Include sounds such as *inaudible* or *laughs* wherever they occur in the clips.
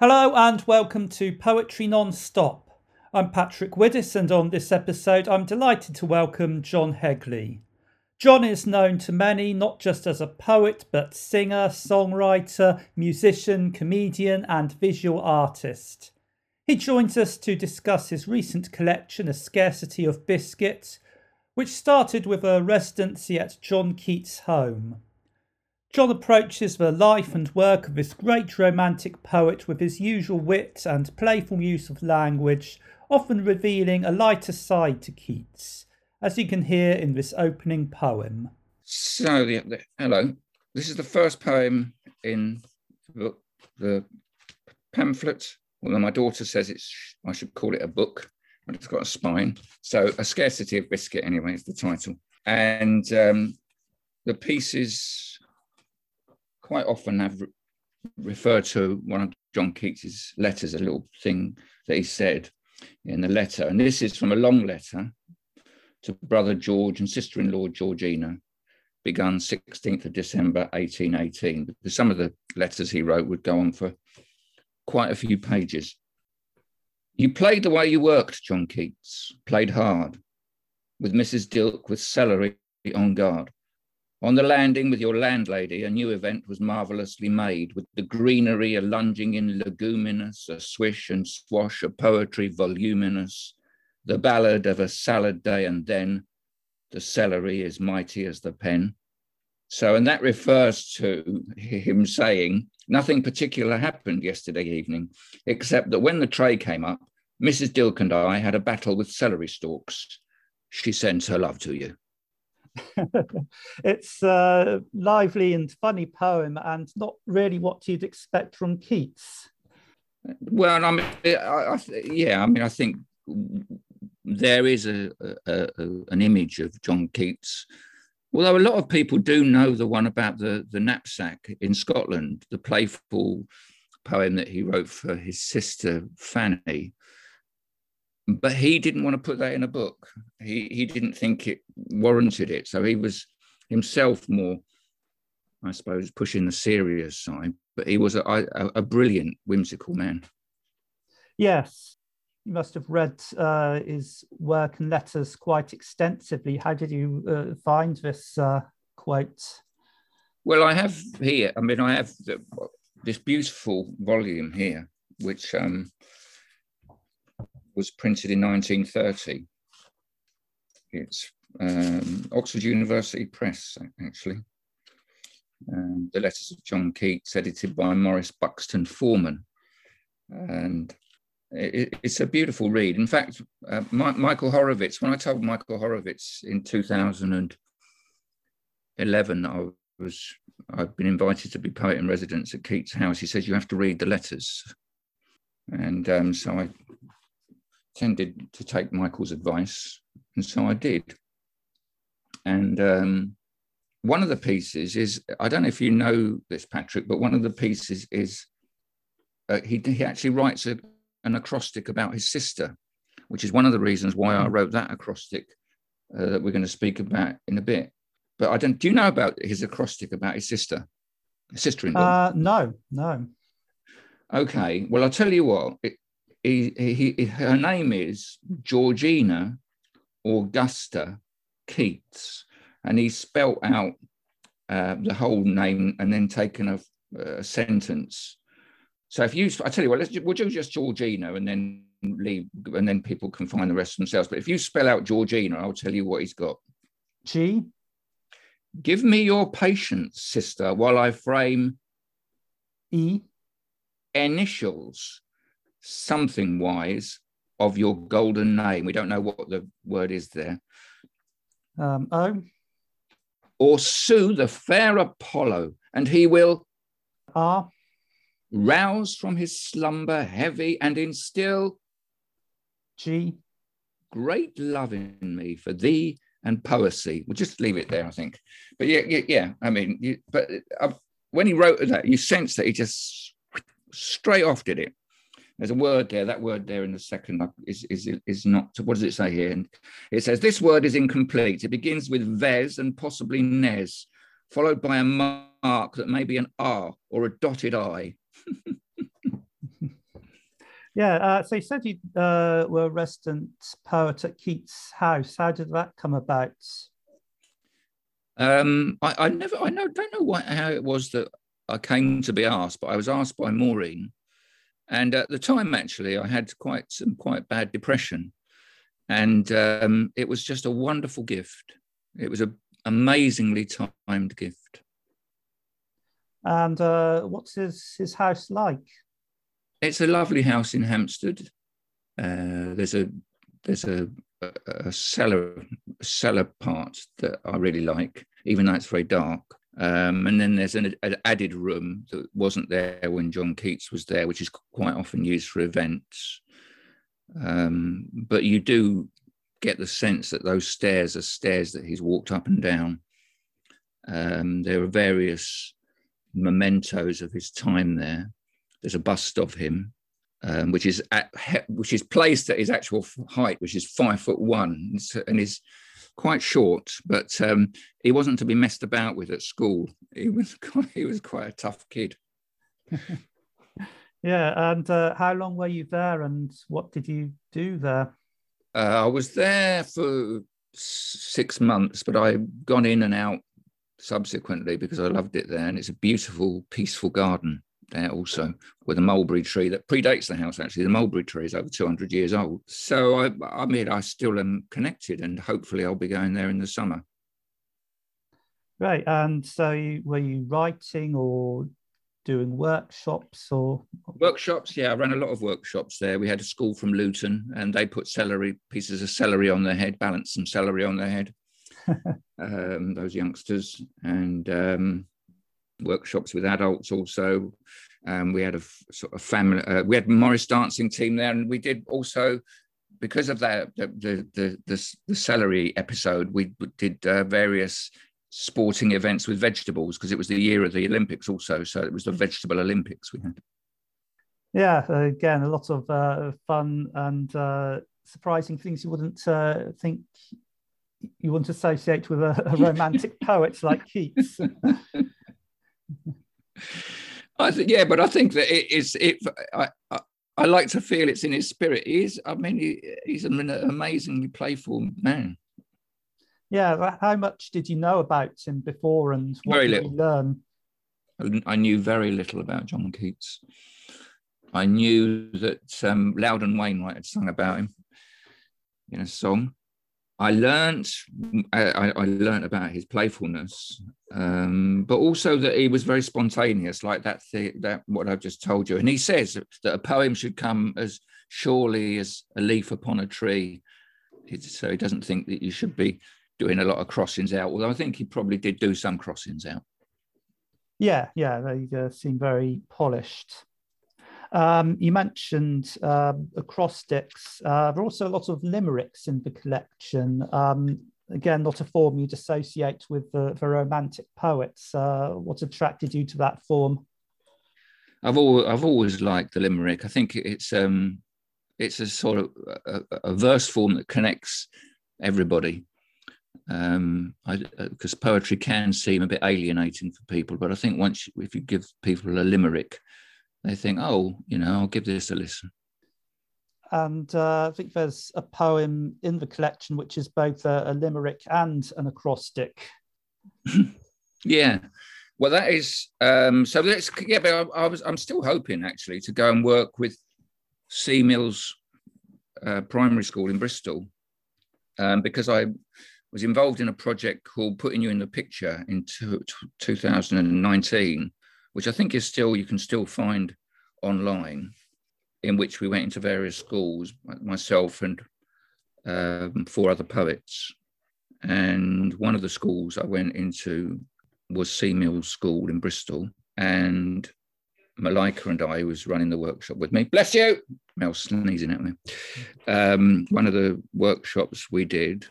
Hello and welcome to Poetry Non-Stop. I'm Patrick Widdis and on this episode I'm delighted to welcome John Hegley. John is known to many not just as a poet but singer, songwriter, musician, comedian and visual artist. He joins us to discuss his recent collection A Scarcity of Biscuits which started with a residency at John Keats' home. John approaches the life and work of this great romantic poet with his usual wit and playful use of language, often revealing a lighter side to Keats, as you can hear in this opening poem. So, the, the, hello. This is the first poem in the, book, the pamphlet. Although my daughter says it's, I should call it a book, but it's got a spine. So, A Scarcity of Biscuit, anyway, is the title. And um, the pieces quite often have re- referred to one of John Keats's letters, a little thing that he said in the letter. And this is from a long letter to brother George and sister in law Georgina, begun 16th of December 1818. Because some of the letters he wrote would go on for quite a few pages. You played the way you worked, John Keats, played hard, with Mrs. Dilke with celery on guard. On the landing with your landlady, a new event was marvelously made, with the greenery a lunging in leguminous, a swish and swash a poetry voluminous, the ballad of a salad day, and then the celery is mighty as the pen. So, and that refers to him saying nothing particular happened yesterday evening, except that when the tray came up, Mrs. Dilke and I had a battle with celery stalks. She sends her love to you. *laughs* it's a lively and funny poem, and not really what you'd expect from Keats. Well, I mean, I, I, yeah, I mean, I think there is a, a, a, an image of John Keats. Although a lot of people do know the one about the, the knapsack in Scotland, the playful poem that he wrote for his sister Fanny, but he didn't want to put that in a book. He he didn't think it warranted it. So he was himself more, I suppose, pushing the serious side. But he was a, a, a brilliant, whimsical man. Yes, you must have read uh, his work and letters quite extensively. How did you uh, find this uh, quote? Well, I have here. I mean, I have the, this beautiful volume here, which um, was printed in 1930. It's um, Oxford University Press, actually. Um, the Letters of John Keats, edited by Maurice Buxton Forman. And it, it's a beautiful read. In fact, uh, My, Michael Horowitz, when I told Michael Horowitz in 2011 I was I've been invited to be poet in residence at Keats House, he says you have to read the letters. And um, so I tended to take Michael's advice, and so I did. And um, one of the pieces is I don't know if you know this, Patrick, but one of the pieces is uh, he, he actually writes a, an acrostic about his sister, which is one of the reasons why I wrote that acrostic uh, that we're going to speak about in a bit. But I don't. Do you know about his acrostic about his sister, sister-in-law? Uh, no, no. Okay. Well, I'll tell you what. It, he, he, her name is Georgina Augusta Keats, and he spelt out uh, the whole name and then taken a, a, sentence. So if you, I tell you what, let's we'll do just Georgina and then leave, and then people can find the rest themselves. But if you spell out Georgina, I'll tell you what he's got. G. Give me your patience, sister, while I frame E. Initials something wise of your golden name. We don't know what the word is there. Um, o. Or sue the fair Apollo, and he will R. rouse from his slumber heavy and instill G. Great love in me for thee and poesy. We'll just leave it there, I think. But yeah, yeah, yeah. I mean, you, but uh, when he wrote that, you sense that he just straight off did it. There's a word there. That word there in the second is is is not. What does it say here? And it says this word is incomplete. It begins with ves and possibly nes, followed by a mark that may be an r or a dotted i. *laughs* Yeah, uh, so you said you uh, were a resident poet at Keats House. How did that come about? Um, I, I, never, I know, don't know why, how it was that I came to be asked, but I was asked by Maureen, and at the time, actually, I had quite some quite bad depression, and um, it was just a wonderful gift. It was an amazingly timed gift. And uh, what's his his house like? It's a lovely house in Hampstead. Uh, there's a there's a, a, cellar cellar part that I really like, even though it's very dark. Um, and then there's an, an, added room that wasn't there when John Keats was there, which is quite often used for events. Um, but you do get the sense that those stairs are stairs that he's walked up and down. Um, there are various mementos of his time there. There's a bust of him, um, which is at, which is placed at his actual height, which is five foot one, and is quite short. But um, he wasn't to be messed about with at school. He was *laughs* quite, he was quite a tough kid. *laughs* yeah, and uh, how long were you there, and what did you do there? Uh, I was there for six months, but I've gone in and out subsequently because I loved it there. And it's a beautiful, peaceful garden there also with a mulberry tree that predates the house actually. The mulberry tree is over 200 years old. So i i mean i still am connected and hopefully i'll be going there in the summer. Right and so you, were you writing or doing workshops or? Workshops yeah i ran a lot of workshops there. We had a school from luton and they put celery pieces of celery on their head balanced some celery on their head. *laughs* Um, those youngsters. And um, workshops with adults also um, we had a sort of family uh, we had morris dancing team there and we did also because of that the the the, the, the celery episode we did uh, various sporting events with vegetables because it was the year of the Olympics also. So it was the vegetable Olympics we had. Yeah, again, a lot of uh, fun and uh, surprising things you wouldn't uh, think you wouldn't associate with a, a *laughs* romantic poet like Keats. *laughs* I think, yeah, but I think that it is. It, I, I, I like to feel it's in his spirit. He is. I mean, he, he's an amazingly playful man. Yeah, how much did you know about him before, and what very did little. you learn? I knew very little about John Keats. I knew that um, Loudon Wainwright had sung about him in a song. I learned I, I learned about his playfulness, um, but also that he was very spontaneous, like that thing, that what I've just told you. And he says that a poem should come as surely as a leaf upon a tree. so he doesn't think that you should be doing a lot of crossings out, although I think he probably did do some crossings out. Yeah, yeah, they uh, seem very polished. Um, you mentioned uh, acrostics. Uh, there are also a lot of limericks in the collection. Um, again, not a form you'd associate with the, the romantic poets. Uh, what attracted you to that form? I've always, I've always liked the limerick. I think it's um, it's a sort of a, a verse form that connects everybody um, because uh, poetry can seem a bit alienating for people. But I think once, you, if you give people a limerick, they think, oh, you know, I'll give this a listen. And uh, I think there's a poem in the collection which is both a, a limerick and an acrostic. *clears throat* yeah. Well, that is um, so. That's yeah, but I, I, was I'm still hoping actually to go and work with Sea Mills uh, Primary School in Bristol um, because I was involved in a project called Putting You in the Picture in two, 2019, which I think is still, you can still find online, in which we went into various schools, myself and um, four other poets. And one of the schools I went into was Sea Mills School in Bristol. And Malika and I was running the workshop with me. Bless you. Mel sneezing at me. Um, one of the workshops we did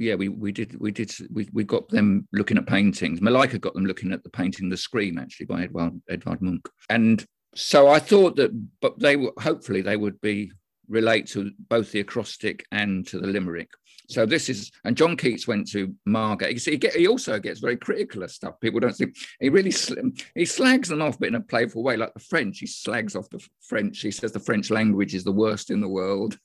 yeah, we we did we did we, we got them looking at paintings. Malika got them looking at the painting "The Scream" actually by Edvard Edvard Munch, and so I thought that, but they were hopefully they would be relate to both the acrostic and to the limerick. So this is, and John Keats went to Margate. You see, he, get, he also gets very critical of stuff. People don't see. He really sl- he slags them off, but in a playful way, like the French. He slags off the French. He says the French language is the worst in the world.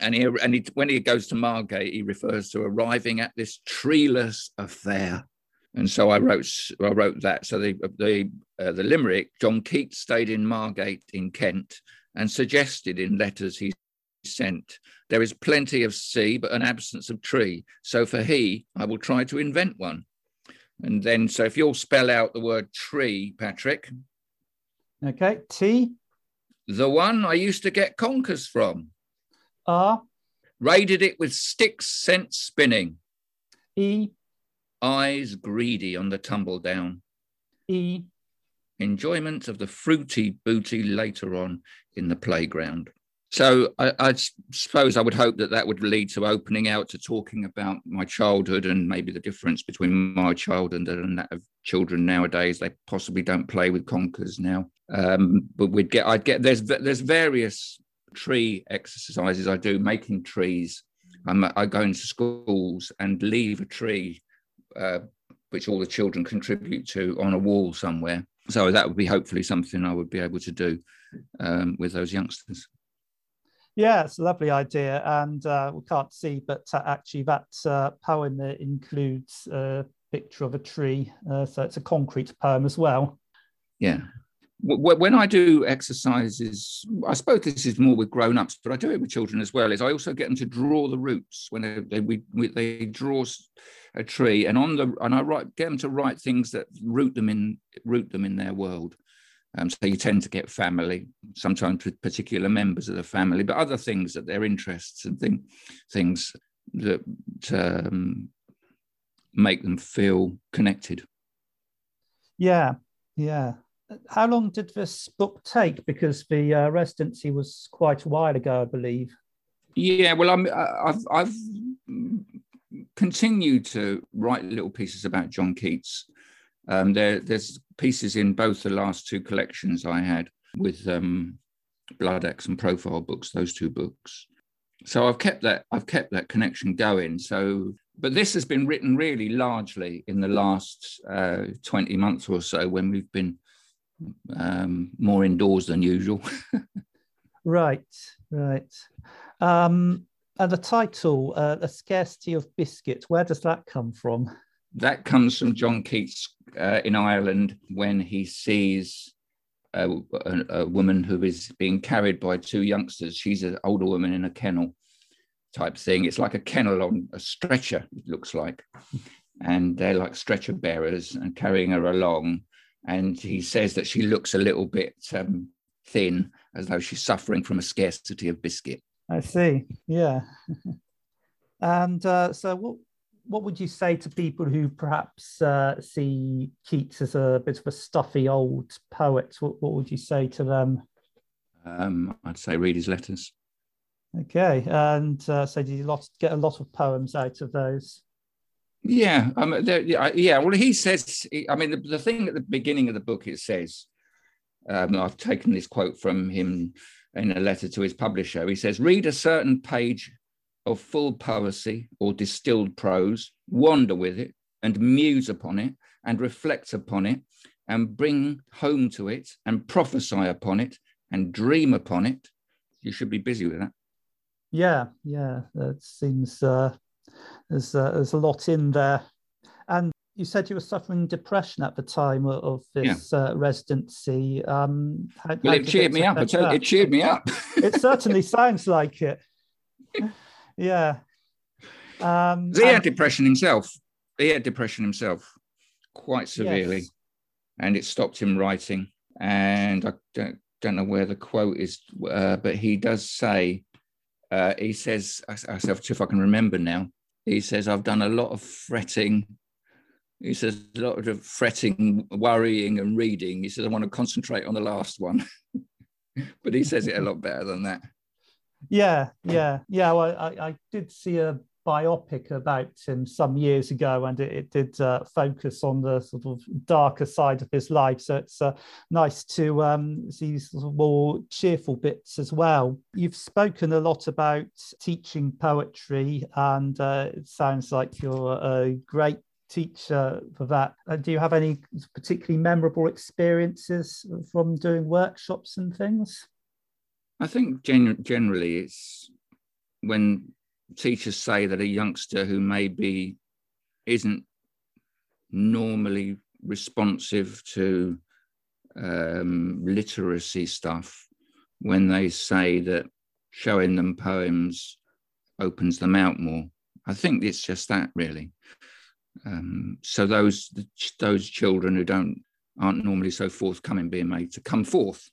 And he, and he, when he goes to Margate, he refers to arriving at this treeless affair. And so I wrote, I wrote that. So the the uh, the limerick, John Keats stayed in Margate in Kent and suggested in letters he sent. There is plenty of sea, but an absence of tree. So for he, I will try to invent one. And then, so if you'll spell out the word tree, Patrick. Okay, T. The one I used to get conkers from. R. Raided it with sticks sent spinning. E. Eyes greedy on the tumble down. E. Enjoyment of the fruity booty later on in the playground. So I, I, suppose I would hope that that would lead to opening out to talking about my childhood and maybe the difference between my childhood and that of children nowadays. They possibly don't play with conkers now, um, but we'd get. I'd get there's there's various tree exercises I do making trees. I'm, I go into schools and leave a tree, uh, which all the children contribute to, on a wall somewhere. So that would be hopefully something I would be able to do um, with those youngsters. Yeah, it's a lovely idea, and uh, we can't see, but uh, actually that uh, poem includes a picture of a tree, uh, so it's a concrete poem as well. Yeah. When I do exercises, I suppose this is more with grown-ups, but I do it with children as well. Is I also get them to draw the roots when they, they we, we, they draw a tree, and on the and I write get them to write things that root them in root them in their world. Um, so you tend to get family, sometimes with particular members of the family, but other things that their interests and thing, things that um, make them feel connected. Yeah, yeah. How long did this book take? Because the uh, residency was quite a while ago, I believe. Yeah, well, I'm, I've, I've continued to write little pieces about John Keats um, there, there's pieces in both the last two collections I had with um, Bloodaxe and Profile books, those two books. So I've kept that I've kept that connection going. So, but this has been written really largely in the last uh, 20 months or so when we've been um, more indoors than usual. *laughs* right, right. Um, and the title, uh, "A Scarcity of Biscuit," where does that come from? that comes from John Keats uh, in Ireland when he sees a, a, a, woman who is being carried by two youngsters. She's an older woman in a kennel type thing. It's like a kennel on a stretcher, it looks like. And they're like stretcher bearers and carrying her along. And he says that she looks a little bit um, thin, as though she's suffering from a scarcity of biscuit. I see. Yeah. *laughs* and uh, so, what what would you say to people who perhaps uh, see Keats as a bit of a stuffy old poet? What, what would you say to them? Um, I'd say read his letters. Okay, and uh, so did you lot, get a lot of poems out of those? Yeah, um, yeah. Well, he says. I mean, the, the thing at the beginning of the book it says. Um, I've taken this quote from him in a letter to his publisher. He says, "Read a certain page of full poesy or distilled prose, wander with it and muse upon it and reflect upon it and bring home to it and prophesy upon it and dream upon it. You should be busy with that. Yeah, yeah, that seems uh, there's uh, there's a lot in there. And you said you were suffering depression at the time of this yeah. uh, residency. Um, how, well, how it cheered me up. I tell you, it cheered me up. *laughs* it certainly sounds like it. *laughs* yeah. Um, he had depression himself. He had depression himself quite severely, yes. and it stopped him writing. And I don't, don't know where the quote is, uh, but he does say, uh, he says, I, I if I can remember now, he says, I've done a lot of fretting. He says, a lot of fretting, worrying, and reading. He says, I want to concentrate on the last one. *laughs* but he says it a lot better than that. Yeah, yeah, yeah. Well, I, I did see a biopic about him some years ago, and it, it did uh, focus on the sort of darker side of his life. So it's uh, nice to um, see sort of more cheerful bits as well. You've spoken a lot about teaching poetry, and uh, it sounds like you're a great teacher for that. Do you have any particularly memorable experiences from doing workshops and things? I think gen- generally it's when teachers say that a youngster who maybe isn't normally responsive to um, literacy stuff, when they say that showing them poems opens them out more. I think it's just that really. Um, so those those children who don't aren't normally so forthcoming being made to come forth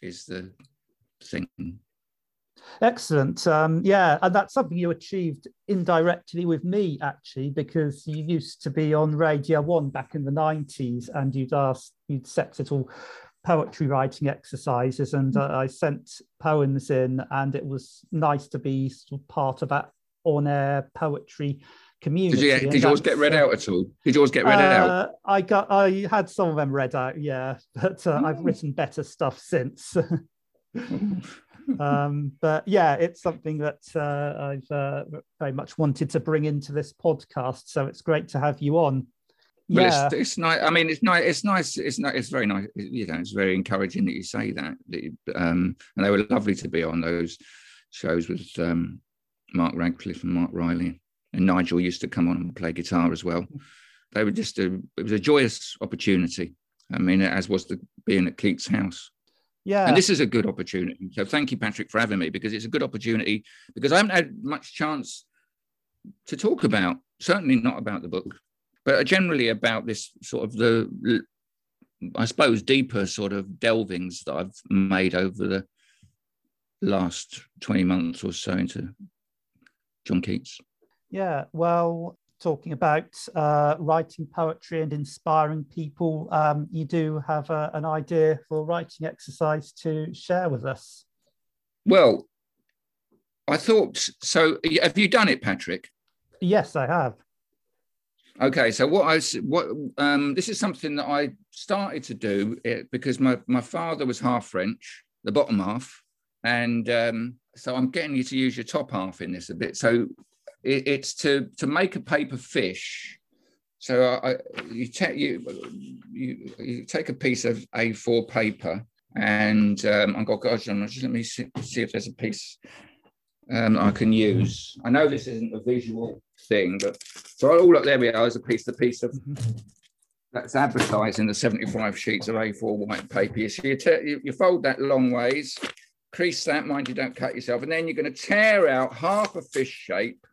is the thing. Excellent. Um, yeah, and that's something you achieved indirectly with me, actually, because you used to be on Radio One back in the '90s, and you'd asked, you'd set little poetry writing exercises, and uh, I sent poems in, and it was nice to be sort of part of that on-air poetry community. Did, you, did yours get read out at all? Did yours get read uh, out? I got, I had some of them read out, yeah, *laughs* but uh, I've written better stuff since. *laughs* um, but yeah, it's something that uh, I've uh, very much wanted to bring into this podcast. So it's great to have you on. Well, yeah. it's, it's nice. I mean, it's nice. It's nice. It's not. It's very nice. You know, it's very encouraging that you say that. Um, and they were lovely to be on those shows with um, Mark Radcliffe and Mark Riley, and Nigel used to come on and play guitar as well. They were just a. It was a joyous opportunity. I mean, as was the being at Keats' house. Yeah. And this is a good opportunity. So thank you, Patrick, for having me because it's a good opportunity because I haven't had much chance to talk about, certainly not about the book, but generally about this sort of the, I suppose, deeper sort of delvings that I've made over the last 20 months or so into John Keats. Yeah, well, talking about uh, writing poetry and inspiring people, um, you do have a, an idea for writing exercise to share with us. Well, I thought so. Have you done it, Patrick? Yes, I have. Okay, so what I what um, this is something that I started to do it, eh, because my my father was half French, the bottom half, and um, so I'm getting you to use your top half in this a bit. So it, it's to to make a paper fish. So I, you take you, you you take a piece of A4 paper, and um, I've got gosh, just let me see, see if there's a piece um, I can use. I know this isn't a visual thing, but so all up there we are is a piece, the piece of that's advertising the 75 sheets of A4 white paper. So you, you, you fold that long ways, crease that, mind you don't cut yourself. And then you're going to tear out half a fish shape.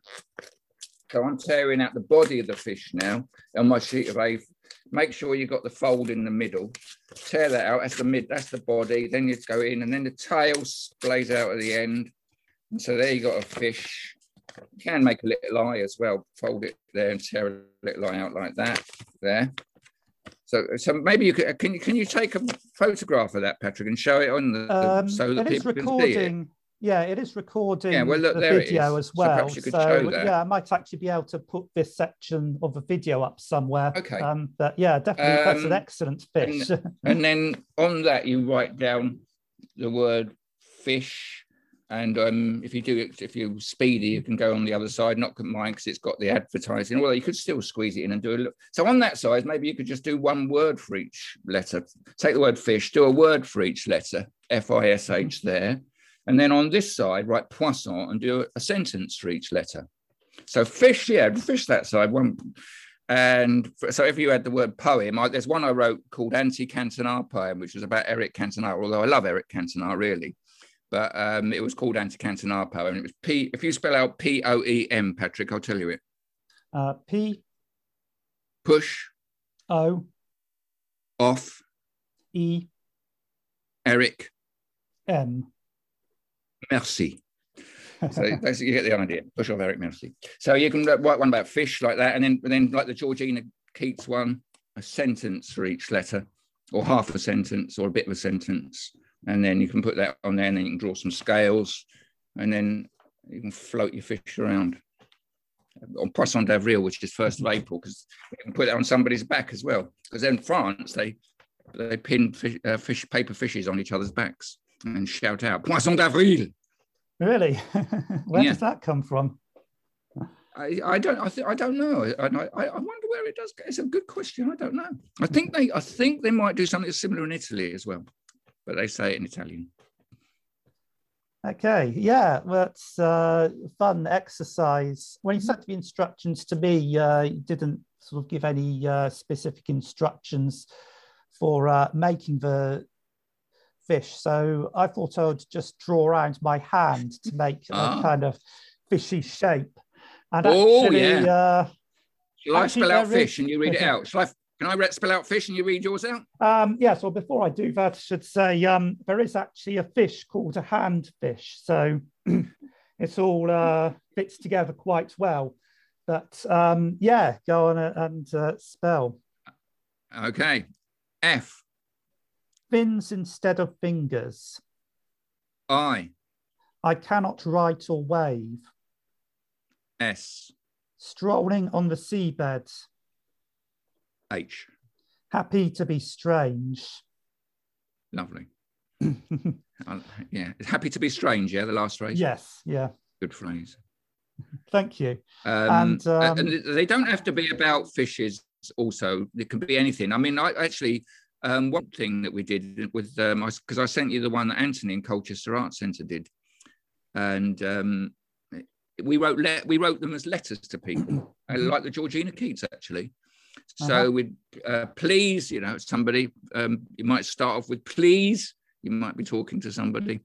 So I'm tearing out the body of the fish now on my sheet of A. Make sure you've got the fold in the middle. Tear that out. That's the mid. That's the body. Then you go in, and then the tail splays out at the end. And so there you got a fish. You can make a little eye as well. Fold it there and tear a little eye out like that. There. So, so maybe you could, can you can you take a photograph of that, Patrick, and show it on the um, so that people can see it. Yeah, it is recording yeah, well, look, the video as well. So, so yeah, I might actually be able to put this section of the video up somewhere. Okay. Um, but yeah, definitely um, that's an um, excellent fish. And, *laughs* and then on that, you write down the word fish and um, if you do it, if you're speedy, you can go on the other side, not mine because it's got the advertising. Although you could still squeeze it in and do a look. So on that side, maybe you could just do one word for each letter. Take the word fish, do a word for each letter, F I S H there. And then on this side, write poisson and do a sentence for each letter. So fish, yeah, fish that side. One, and so if you had the word poem, I, there's one I wrote called Anti Cantona poem, which was about Eric Cantona, although I love Eric Cantona really but um, it was called Anti-Cantona poem. And it was P. If you spell out P O E M, Patrick, I'll tell you it. Uh, P. Push. O. Off. E. Eric. M. Merci. *laughs* So basically, you get the idea. Push off Eric Merci. So you can write one about fish like that, and then and then like the Georgina Keats one, a sentence for each letter, or half a sentence, or a bit of a sentence and then you can put that on there and then you can draw some scales and then you can float your fish around. on Poisson d'Avril, which is 1st of April, because you can put it on somebody's back as well. Because in France, they they pin fish, uh, fish, paper fishes on each other's backs and shout out Poisson d'Avril. Really? *laughs* Where yeah. does that come from? I, I don't I, th- I don't know I, I, I wonder where it does go. it's a good question I don't know I think they I think they might do something similar in Italy as well but they say it in Italian Okay, yeah, that's uh, fun exercise. When you sent the instructions to me, uh, you didn't sort of give any uh, specific instructions for uh, making the fish. So I thought I would just draw around my hand to make a kind of fishy shape. And oh, actually, yeah. Uh, Shall I spell out fish and you read it out? Shall I can I spell out fish and you read yours out? Um, yes. Well, before I do that, I should say um, there is actually a fish called a hand fish. So *clears throat* it's all uh, fits together quite well. But um, yeah, go on and uh, spell. Okay. F. Fins instead of fingers. I. I cannot write or wave. S. Strolling on the seabed. H. Happy to be strange. Lovely. *laughs* uh, yeah, happy to be strange. Yeah, the last phrase. Yes. Yeah. Good phrase. Thank you. Um, and, um, and, they don't have to be about fishes. Also, it can be anything. I mean, I actually um, one thing that we did with because um, I sent you the one that Anthony in Colchester Arts Centre did, and um, we wrote le- we wrote them as letters to people, *clears throat* like the Georgina Keats actually. So uh-huh. we uh, please, you know, somebody um, you might start off with please. You might be talking to somebody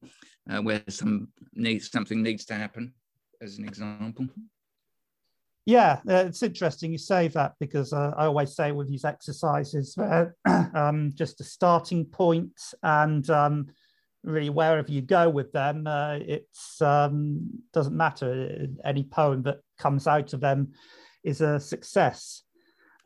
uh, where some needs something needs to happen, as an example. Yeah, uh, it's interesting you say that because uh, I always say with these exercises, *clears throat* um, just a starting point and um, really wherever you go with them, uh, it um, doesn't matter. Any poem that comes out of them is a success.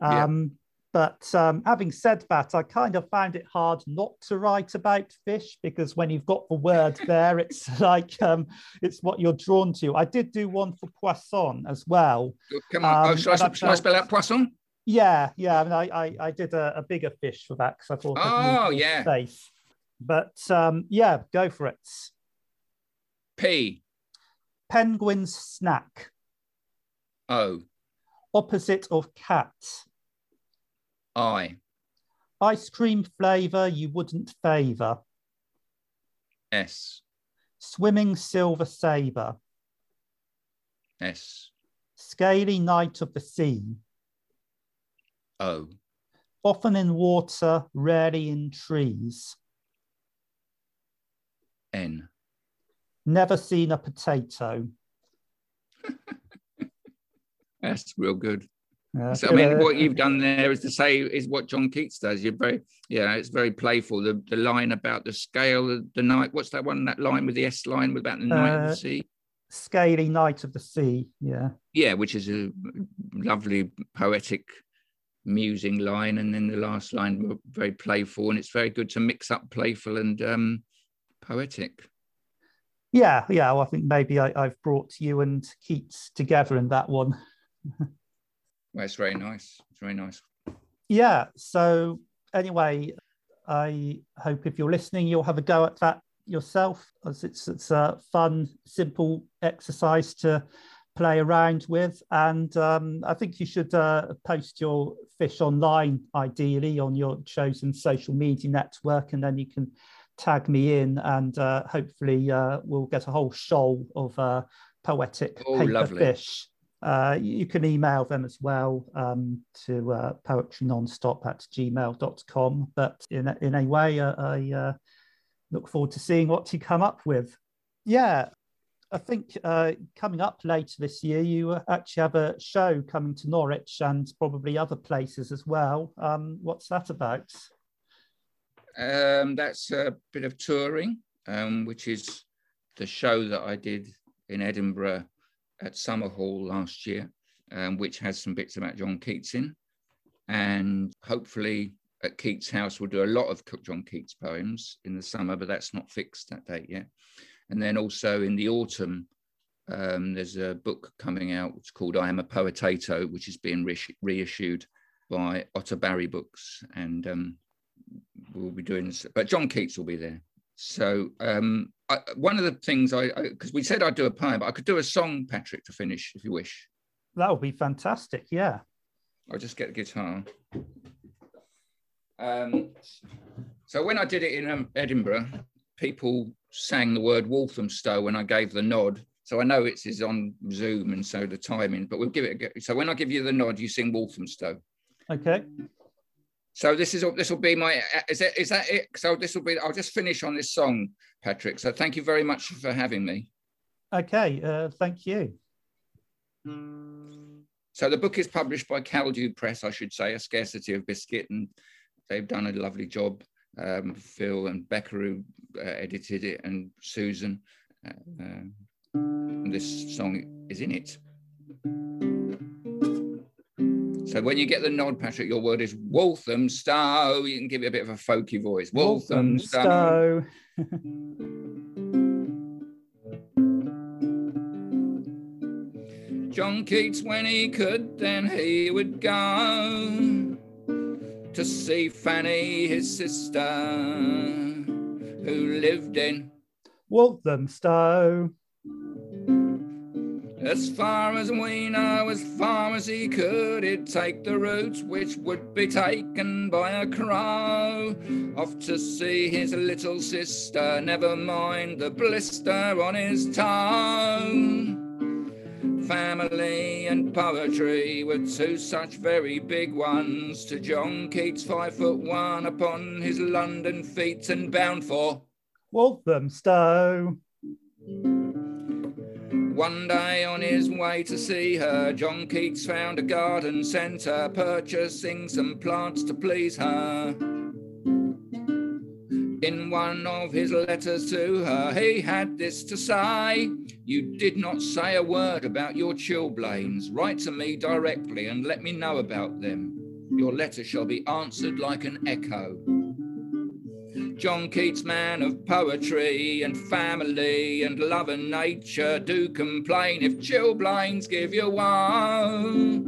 Um, yeah. But um, having said that, I kind of found it hard not to write about fish because when you've got the word *laughs* there, it's like um, it's what you're drawn to. I did do one for poisson as well. Come on, oh, um, shall, I, felt, shall, I, spell out poisson? Yeah, yeah. I mean, I, I, I did a, a, bigger fish for that because I thought. Oh, yeah. Space. But um, yeah, go for it. P. Penguin's snack. O. Opposite of cat. I. Ice cream flavour you wouldn't favour. S. Swimming silver sabre. S. Scaly knight of the sea. O. Often in water, rarely in trees. N. Never seen a potato. *laughs* That's real good. So, I mean, what you've done there is to say is what John Keats does. You're very, yeah, it's very playful. The the line about the scale, the, the knight. What's that one? That line with the S line with about the knight uh, of the sea. Scaly knight of the sea. Yeah. Yeah, which is a lovely poetic, musing line, and then the last line very playful, and it's very good to mix up playful and um, poetic. Yeah, yeah. Well, I think maybe I, I've brought you and Keats together in that one. *laughs* Well, it's very nice. It's very nice. Yeah. So anyway, I hope if you're listening, you'll have a go at that yourself. As it's it's a fun, simple exercise to play around with, and um, I think you should uh, post your fish online, ideally on your chosen social media network, and then you can tag me in, and uh, hopefully uh, we'll get a whole shoal of uh, poetic oh, paper lovely. fish uh, you can email them as well um, to uh, poetrynonstop at gmail.com. But in, a, in a way, uh, I uh, look forward to seeing what you come up with. Yeah, I think uh, coming up later this year, you actually have a show coming to Norwich and probably other places as well. Um, what's that about? Um, that's a bit of touring, um, which is the show that I did in Edinburgh at Summerhall last year, um, which has some bits about John Keats in. And hopefully at Keats House, we'll do a lot of John Keats poems in the summer, but that's not fixed that date yet. And then also in the autumn, Um, there's a book coming out it's called I Am a Poetato, which is being re- reissued by Otter Barry Books, and um, we'll be doing this. But John Keats will be there. So um, I, one of the things I because we said I'd do a poem, but I could do a song, Patrick, to finish if you wish. That would be fantastic. Yeah. I'll just get the guitar. Um, so when I did it in um, Edinburgh, people sang the word Walthamstow when I gave the nod. So I know it's is on Zoom and so the timing, but we'll give it a go. So when I give you the nod, you sing Walthamstow. Okay. So this is this will be my is that is that it? So this will be I'll just finish on this song, Patrick. So thank you very much for having me. Okay, uh, thank you. So the book is published by Caldew Press, I should say, A Scarcity of Biscuit, and they've done a lovely job. Um, Phil and who uh, edited it, and Susan. Uh, and this song is in it. So when you get the nod, Patrick, your word is Walthamstow. You can give it a bit of a folky voice. Walthamstow. *laughs* John Keats, when he could, then he would go to see Fanny, his sister, who lived in Walthamstow. As far as we know, as far as he could, he'd take the route which would be taken by a crow. Off to see his little sister, never mind the blister on his toe. Family and poetry were two such very big ones to John Keats, five foot one, upon his London feet and bound for Walthamstow. One day on his way to see her, John Keats found a garden centre, purchasing some plants to please her. In one of his letters to her, he had this to say You did not say a word about your chilblains. Write to me directly and let me know about them. Your letter shall be answered like an echo. John Keats, man of poetry and family and love and nature, do complain if chilblains give you woe.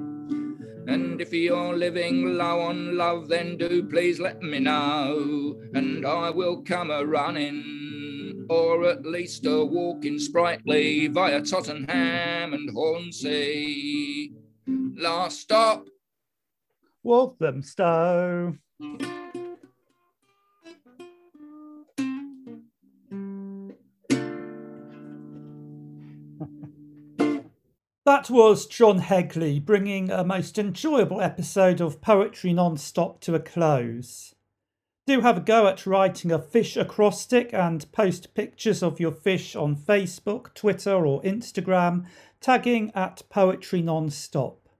And if you're living low on love, then do please let me know, and I will come a running, or at least a walking sprightly via Tottenham and Hornsey. Last stop, Walthamstow. That was John Hegley bringing a most enjoyable episode of Poetry Non-Stop to a close. Do have a go at writing a fish acrostic and post pictures of your fish on Facebook, Twitter, or Instagram, tagging at Poetry Non-Stop.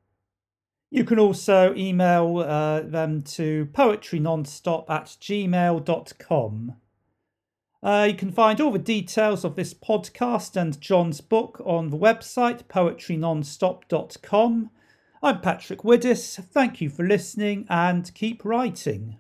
You can also email uh, them to poetrynonstop at gmail.com. Uh, you can find all the details of this podcast and John's book on the website poetrynonstop.com. I'm Patrick Widdis. Thank you for listening and keep writing.